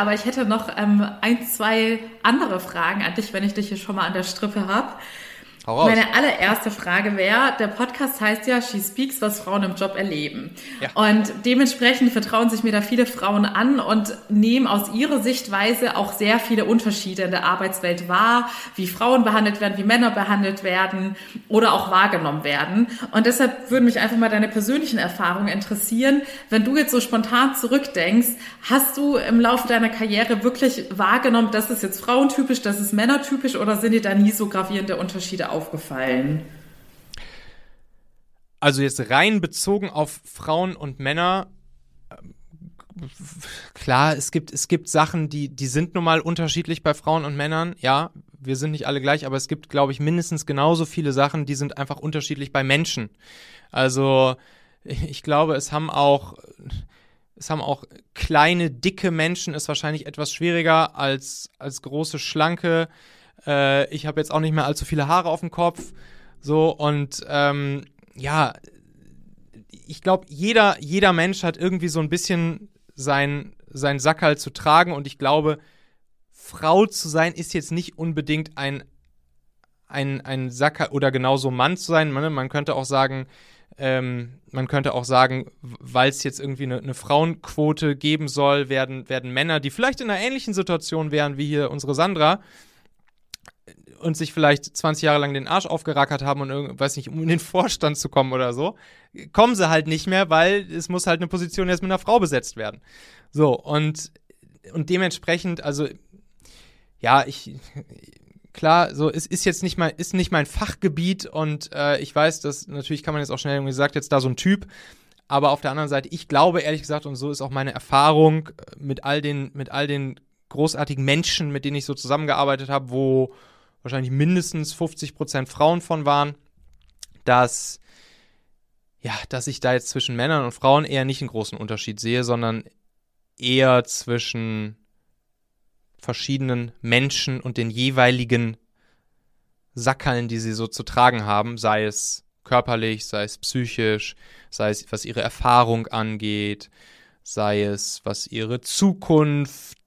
aber ich hätte noch ähm, ein, zwei andere Fragen an dich, wenn ich dich hier schon mal an der Strippe habe. Meine allererste Frage wäre, der Podcast heißt ja She Speaks, was Frauen im Job erleben. Ja. Und dementsprechend vertrauen sich mir da viele Frauen an und nehmen aus ihrer Sichtweise auch sehr viele Unterschiede in der Arbeitswelt wahr, wie Frauen behandelt werden, wie Männer behandelt werden oder auch wahrgenommen werden. Und deshalb würden mich einfach mal deine persönlichen Erfahrungen interessieren. Wenn du jetzt so spontan zurückdenkst, hast du im Laufe deiner Karriere wirklich wahrgenommen, das ist jetzt frauentypisch, das ist männertypisch oder sind dir da nie so gravierende Unterschiede aufgefallen? Also jetzt rein bezogen auf Frauen und Männer, ähm, klar, es gibt, es gibt Sachen, die, die sind nun mal unterschiedlich bei Frauen und Männern. Ja, wir sind nicht alle gleich, aber es gibt, glaube ich, mindestens genauso viele Sachen, die sind einfach unterschiedlich bei Menschen. Also ich glaube, es haben auch, es haben auch kleine, dicke Menschen ist wahrscheinlich etwas schwieriger als, als große, schlanke. Äh, ich habe jetzt auch nicht mehr allzu viele Haare auf dem Kopf. So, und ähm, ja, ich glaube, jeder, jeder Mensch hat irgendwie so ein bisschen sein, sein Sackerl zu tragen und ich glaube, Frau zu sein ist jetzt nicht unbedingt ein, ein, ein Sackerl oder genauso Mann zu sein. Man, man könnte auch sagen, ähm, man könnte auch sagen, weil es jetzt irgendwie eine, eine, Frauenquote geben soll, werden, werden Männer, die vielleicht in einer ähnlichen Situation wären wie hier unsere Sandra, und sich vielleicht 20 Jahre lang den Arsch aufgerackert haben und weiß nicht, um in den Vorstand zu kommen oder so, kommen sie halt nicht mehr, weil es muss halt eine Position jetzt mit einer Frau besetzt werden. So, und, und dementsprechend, also, ja, ich, klar, so, es ist jetzt nicht mein, ist nicht mein Fachgebiet und äh, ich weiß, dass natürlich kann man jetzt auch schnell irgendwie sagt, jetzt da so ein Typ, aber auf der anderen Seite, ich glaube ehrlich gesagt, und so ist auch meine Erfahrung äh, mit all den, mit all den großartigen Menschen, mit denen ich so zusammengearbeitet habe, wo wahrscheinlich mindestens 50 Prozent Frauen von waren, dass ja, dass ich da jetzt zwischen Männern und Frauen eher nicht einen großen Unterschied sehe, sondern eher zwischen verschiedenen Menschen und den jeweiligen Sackerln, die sie so zu tragen haben, sei es körperlich, sei es psychisch, sei es was ihre Erfahrung angeht, sei es was ihre Zukunft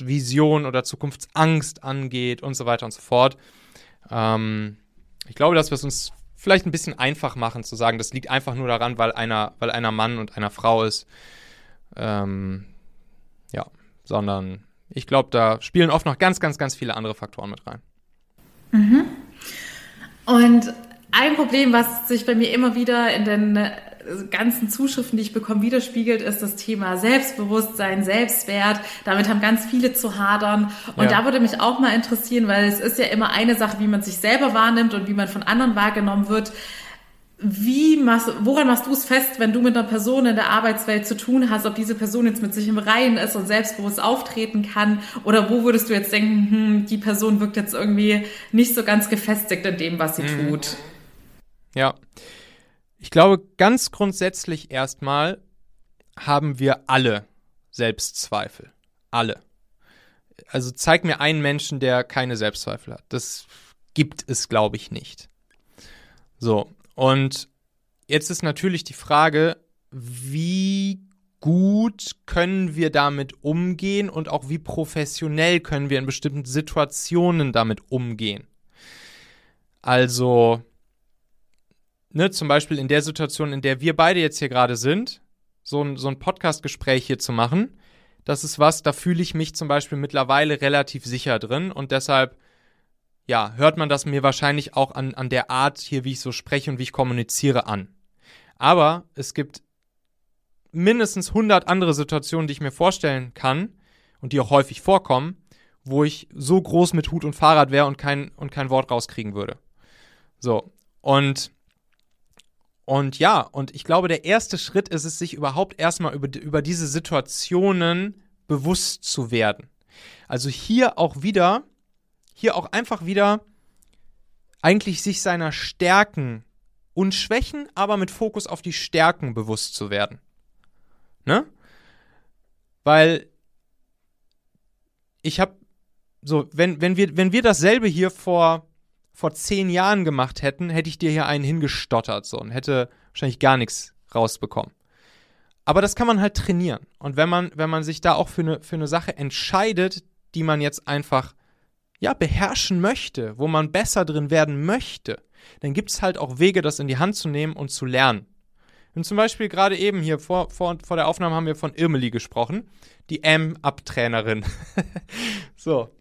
Zukunftsvision oder Zukunftsangst angeht und so weiter und so fort. Ähm, ich glaube, dass wir es uns vielleicht ein bisschen einfach machen zu sagen, das liegt einfach nur daran, weil einer, weil einer Mann und einer Frau ist. Ähm, ja, sondern ich glaube, da spielen oft noch ganz, ganz, ganz viele andere Faktoren mit rein. Mhm. Und ein Problem, was sich bei mir immer wieder in den ganzen Zuschriften, die ich bekomme, widerspiegelt, ist das Thema Selbstbewusstsein, Selbstwert. Damit haben ganz viele zu hadern. Und ja. da würde mich auch mal interessieren, weil es ist ja immer eine Sache, wie man sich selber wahrnimmt und wie man von anderen wahrgenommen wird. Wie machst, woran machst du es fest, wenn du mit einer Person in der Arbeitswelt zu tun hast, ob diese Person jetzt mit sich im Reinen ist und selbstbewusst auftreten kann? Oder wo würdest du jetzt denken, hm, die Person wirkt jetzt irgendwie nicht so ganz gefestigt in dem, was sie mhm. tut? Ja. Ich glaube, ganz grundsätzlich erstmal haben wir alle Selbstzweifel. Alle. Also zeig mir einen Menschen, der keine Selbstzweifel hat. Das gibt es, glaube ich, nicht. So, und jetzt ist natürlich die Frage, wie gut können wir damit umgehen und auch wie professionell können wir in bestimmten Situationen damit umgehen. Also, ne, zum Beispiel in der Situation, in der wir beide jetzt hier gerade sind, so ein, so ein Podcast-Gespräch hier zu machen, das ist was, da fühle ich mich zum Beispiel mittlerweile relativ sicher drin und deshalb, ja, hört man das mir wahrscheinlich auch an, an der Art hier, wie ich so spreche und wie ich kommuniziere an. Aber es gibt mindestens 100 andere Situationen, die ich mir vorstellen kann und die auch häufig vorkommen, wo ich so groß mit Hut und Fahrrad wäre und kein, und kein Wort rauskriegen würde. So, und und ja, und ich glaube, der erste Schritt ist es, sich überhaupt erstmal über, über diese Situationen bewusst zu werden. Also hier auch wieder, hier auch einfach wieder eigentlich sich seiner Stärken und Schwächen, aber mit Fokus auf die Stärken bewusst zu werden. Ne? Weil ich habe so, wenn, wenn, wir, wenn wir dasselbe hier vor vor zehn Jahren gemacht hätten, hätte ich dir hier einen hingestottert so und hätte wahrscheinlich gar nichts rausbekommen. Aber das kann man halt trainieren. Und wenn man, wenn man sich da auch für eine, für eine Sache entscheidet, die man jetzt einfach ja, beherrschen möchte, wo man besser drin werden möchte, dann gibt es halt auch Wege, das in die Hand zu nehmen und zu lernen. Und zum Beispiel gerade eben hier vor, vor, vor der Aufnahme haben wir von Irmeli gesprochen, die M-Up-Trainerin. so.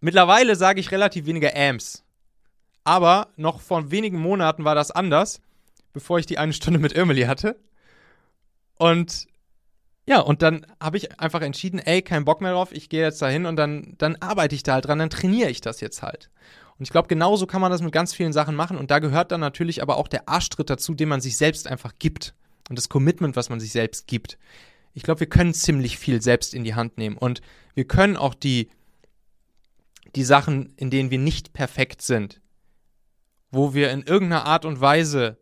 Mittlerweile sage ich relativ wenige Ams. Aber noch vor wenigen Monaten war das anders, bevor ich die eine Stunde mit Irmeli hatte. Und ja, und dann habe ich einfach entschieden, ey, kein Bock mehr drauf, ich gehe jetzt dahin und dann, dann arbeite ich da halt dran, dann trainiere ich das jetzt halt. Und ich glaube, genauso kann man das mit ganz vielen Sachen machen. Und da gehört dann natürlich aber auch der Arschtritt dazu, den man sich selbst einfach gibt. Und das Commitment, was man sich selbst gibt. Ich glaube, wir können ziemlich viel selbst in die Hand nehmen. Und wir können auch die, die Sachen, in denen wir nicht perfekt sind, wo wir in irgendeiner Art und Weise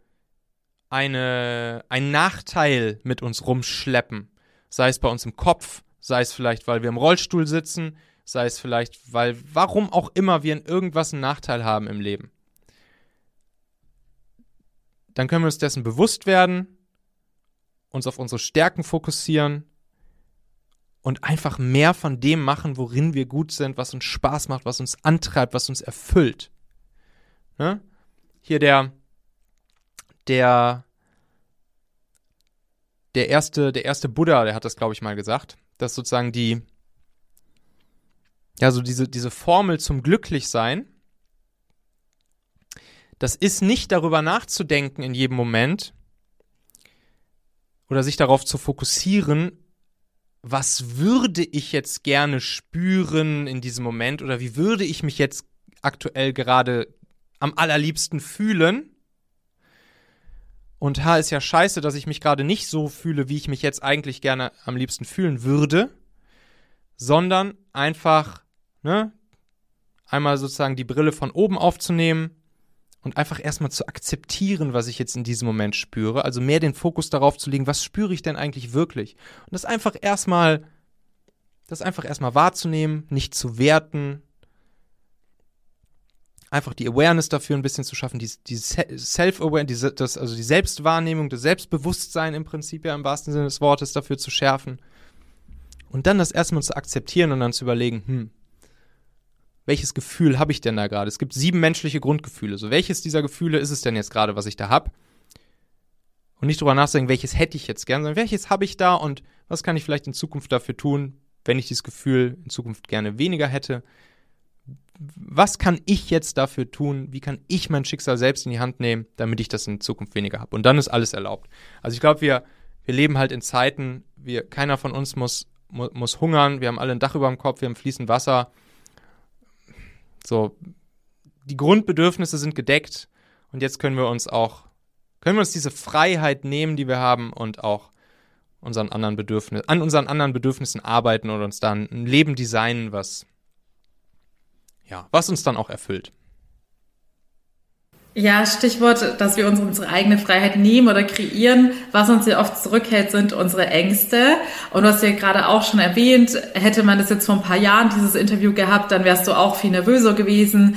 eine, einen Nachteil mit uns rumschleppen, sei es bei uns im Kopf, sei es vielleicht, weil wir im Rollstuhl sitzen, sei es vielleicht, weil, warum auch immer wir in irgendwas einen Nachteil haben im Leben. Dann können wir uns dessen bewusst werden, uns auf unsere Stärken fokussieren und einfach mehr von dem machen, worin wir gut sind, was uns Spaß macht, was uns antreibt, was uns erfüllt. Ne? Hier der, der, der erste, der erste Buddha, der hat das, glaube ich, mal gesagt, dass sozusagen die, ja, so diese, diese Formel zum Glücklichsein, das ist nicht darüber nachzudenken in jedem Moment oder sich darauf zu fokussieren, was würde ich jetzt gerne spüren in diesem Moment oder wie würde ich mich jetzt aktuell gerade am allerliebsten fühlen. Und ha, ist ja scheiße, dass ich mich gerade nicht so fühle, wie ich mich jetzt eigentlich gerne am liebsten fühlen würde, sondern einfach ne, einmal sozusagen die Brille von oben aufzunehmen und einfach erstmal zu akzeptieren, was ich jetzt in diesem Moment spüre. Also mehr den Fokus darauf zu legen, was spüre ich denn eigentlich wirklich? Und das einfach erstmal, das einfach erstmal wahrzunehmen, nicht zu werten. Einfach die Awareness dafür ein bisschen zu schaffen, die, die Self-Awareness, also die Selbstwahrnehmung, das Selbstbewusstsein im Prinzip ja im wahrsten Sinne des Wortes dafür zu schärfen. Und dann das erstmal zu akzeptieren und dann zu überlegen, hm, welches Gefühl habe ich denn da gerade? Es gibt sieben menschliche Grundgefühle. So, welches dieser Gefühle ist es denn jetzt gerade, was ich da habe? Und nicht drüber nachdenken, welches hätte ich jetzt gern, sondern welches habe ich da und was kann ich vielleicht in Zukunft dafür tun, wenn ich dieses Gefühl in Zukunft gerne weniger hätte? Was kann ich jetzt dafür tun? Wie kann ich mein Schicksal selbst in die Hand nehmen, damit ich das in Zukunft weniger habe? Und dann ist alles erlaubt. Also ich glaube, wir, wir leben halt in Zeiten, wir, keiner von uns muss, muss, muss hungern, wir haben alle ein Dach über dem Kopf, wir haben fließend Wasser so, die Grundbedürfnisse sind gedeckt und jetzt können wir uns auch, können wir uns diese Freiheit nehmen, die wir haben und auch unseren anderen Bedürfnissen, an unseren anderen Bedürfnissen arbeiten und uns dann ein Leben designen, was, ja, was uns dann auch erfüllt. Ja, Stichwort, dass wir uns unsere eigene Freiheit nehmen oder kreieren. Was uns ja oft zurückhält, sind unsere Ängste. Und hast ja gerade auch schon erwähnt, hätte man das jetzt vor ein paar Jahren, dieses Interview gehabt, dann wärst du auch viel nervöser gewesen.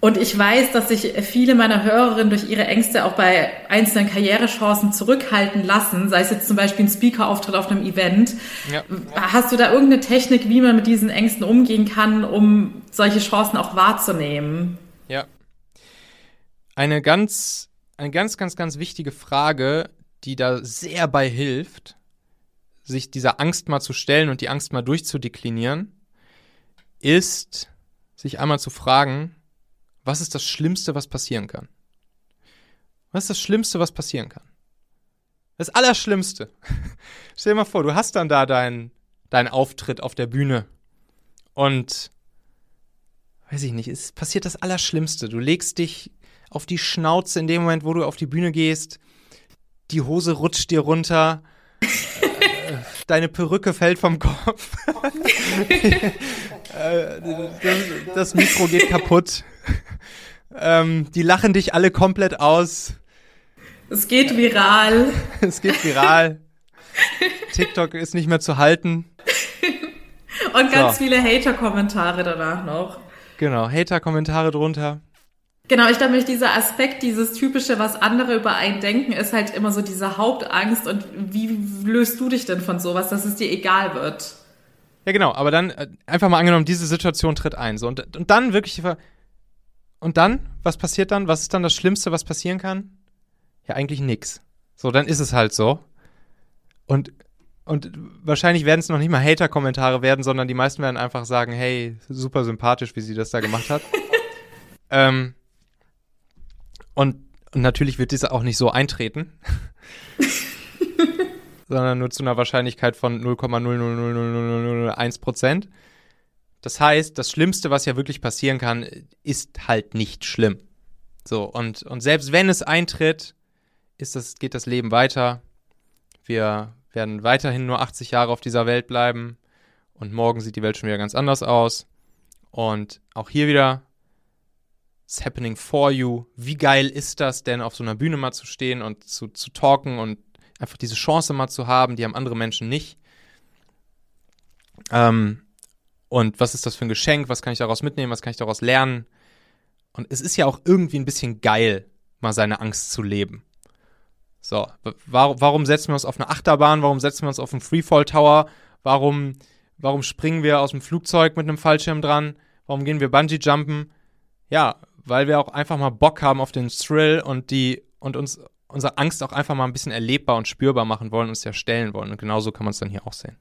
Und ich weiß, dass sich viele meiner Hörerinnen durch ihre Ängste auch bei einzelnen Karrierechancen zurückhalten lassen, sei es jetzt zum Beispiel ein Speaker-Auftritt auf einem Event. Ja. Hast du da irgendeine Technik, wie man mit diesen Ängsten umgehen kann, um solche Chancen auch wahrzunehmen? Ja, eine ganz, eine ganz, ganz, ganz wichtige Frage, die da sehr bei hilft, sich dieser Angst mal zu stellen und die Angst mal durchzudeklinieren, ist, sich einmal zu fragen, was ist das Schlimmste, was passieren kann? Was ist das Schlimmste, was passieren kann? Das Allerschlimmste. Stell dir mal vor, du hast dann da deinen dein Auftritt auf der Bühne und weiß ich nicht, es passiert das Allerschlimmste. Du legst dich auf die Schnauze in dem Moment, wo du auf die Bühne gehst. Die Hose rutscht dir runter. Deine Perücke fällt vom Kopf. Äh, das, das, Mikro geht kaputt. Ähm, die lachen dich alle komplett aus. Es geht viral. es geht viral. TikTok ist nicht mehr zu halten. Und ganz so. viele Hater-Kommentare danach noch. Genau, Hater-Kommentare drunter. Genau, ich glaube, dieser Aspekt, dieses typische, was andere über einen denken, ist halt immer so diese Hauptangst. Und wie löst du dich denn von sowas, dass es dir egal wird? Ja, genau, aber dann äh, einfach mal angenommen, diese Situation tritt ein. So, und, und dann wirklich. Und dann? Was passiert dann? Was ist dann das Schlimmste, was passieren kann? Ja, eigentlich nix. So, dann ist es halt so. Und, und wahrscheinlich werden es noch nicht mal Hater-Kommentare werden, sondern die meisten werden einfach sagen, hey, super sympathisch, wie sie das da gemacht hat. ähm, und, und natürlich wird diese auch nicht so eintreten. sondern nur zu einer Wahrscheinlichkeit von 0,0000001 Prozent. Das heißt, das Schlimmste, was ja wirklich passieren kann, ist halt nicht schlimm. So, und, und selbst wenn es eintritt, ist das, geht das Leben weiter. Wir werden weiterhin nur 80 Jahre auf dieser Welt bleiben. Und morgen sieht die Welt schon wieder ganz anders aus. Und auch hier wieder, it's happening for you. Wie geil ist das denn, auf so einer Bühne mal zu stehen und zu, zu talken und einfach diese Chance mal zu haben, die haben andere Menschen nicht. Ähm, und was ist das für ein Geschenk? Was kann ich daraus mitnehmen? Was kann ich daraus lernen? Und es ist ja auch irgendwie ein bisschen geil, mal seine Angst zu leben. So, warum, setzen wir uns auf eine Achterbahn? Warum setzen wir uns auf einen Freefall Tower? Warum, warum springen wir aus dem Flugzeug mit einem Fallschirm dran? Warum gehen wir Bungee Jumpen? Ja, weil wir auch einfach mal Bock haben auf den Thrill und die und uns unsere Angst auch einfach mal ein bisschen erlebbar und spürbar machen wollen, uns ja stellen wollen. Und genauso kann man es dann hier auch sehen.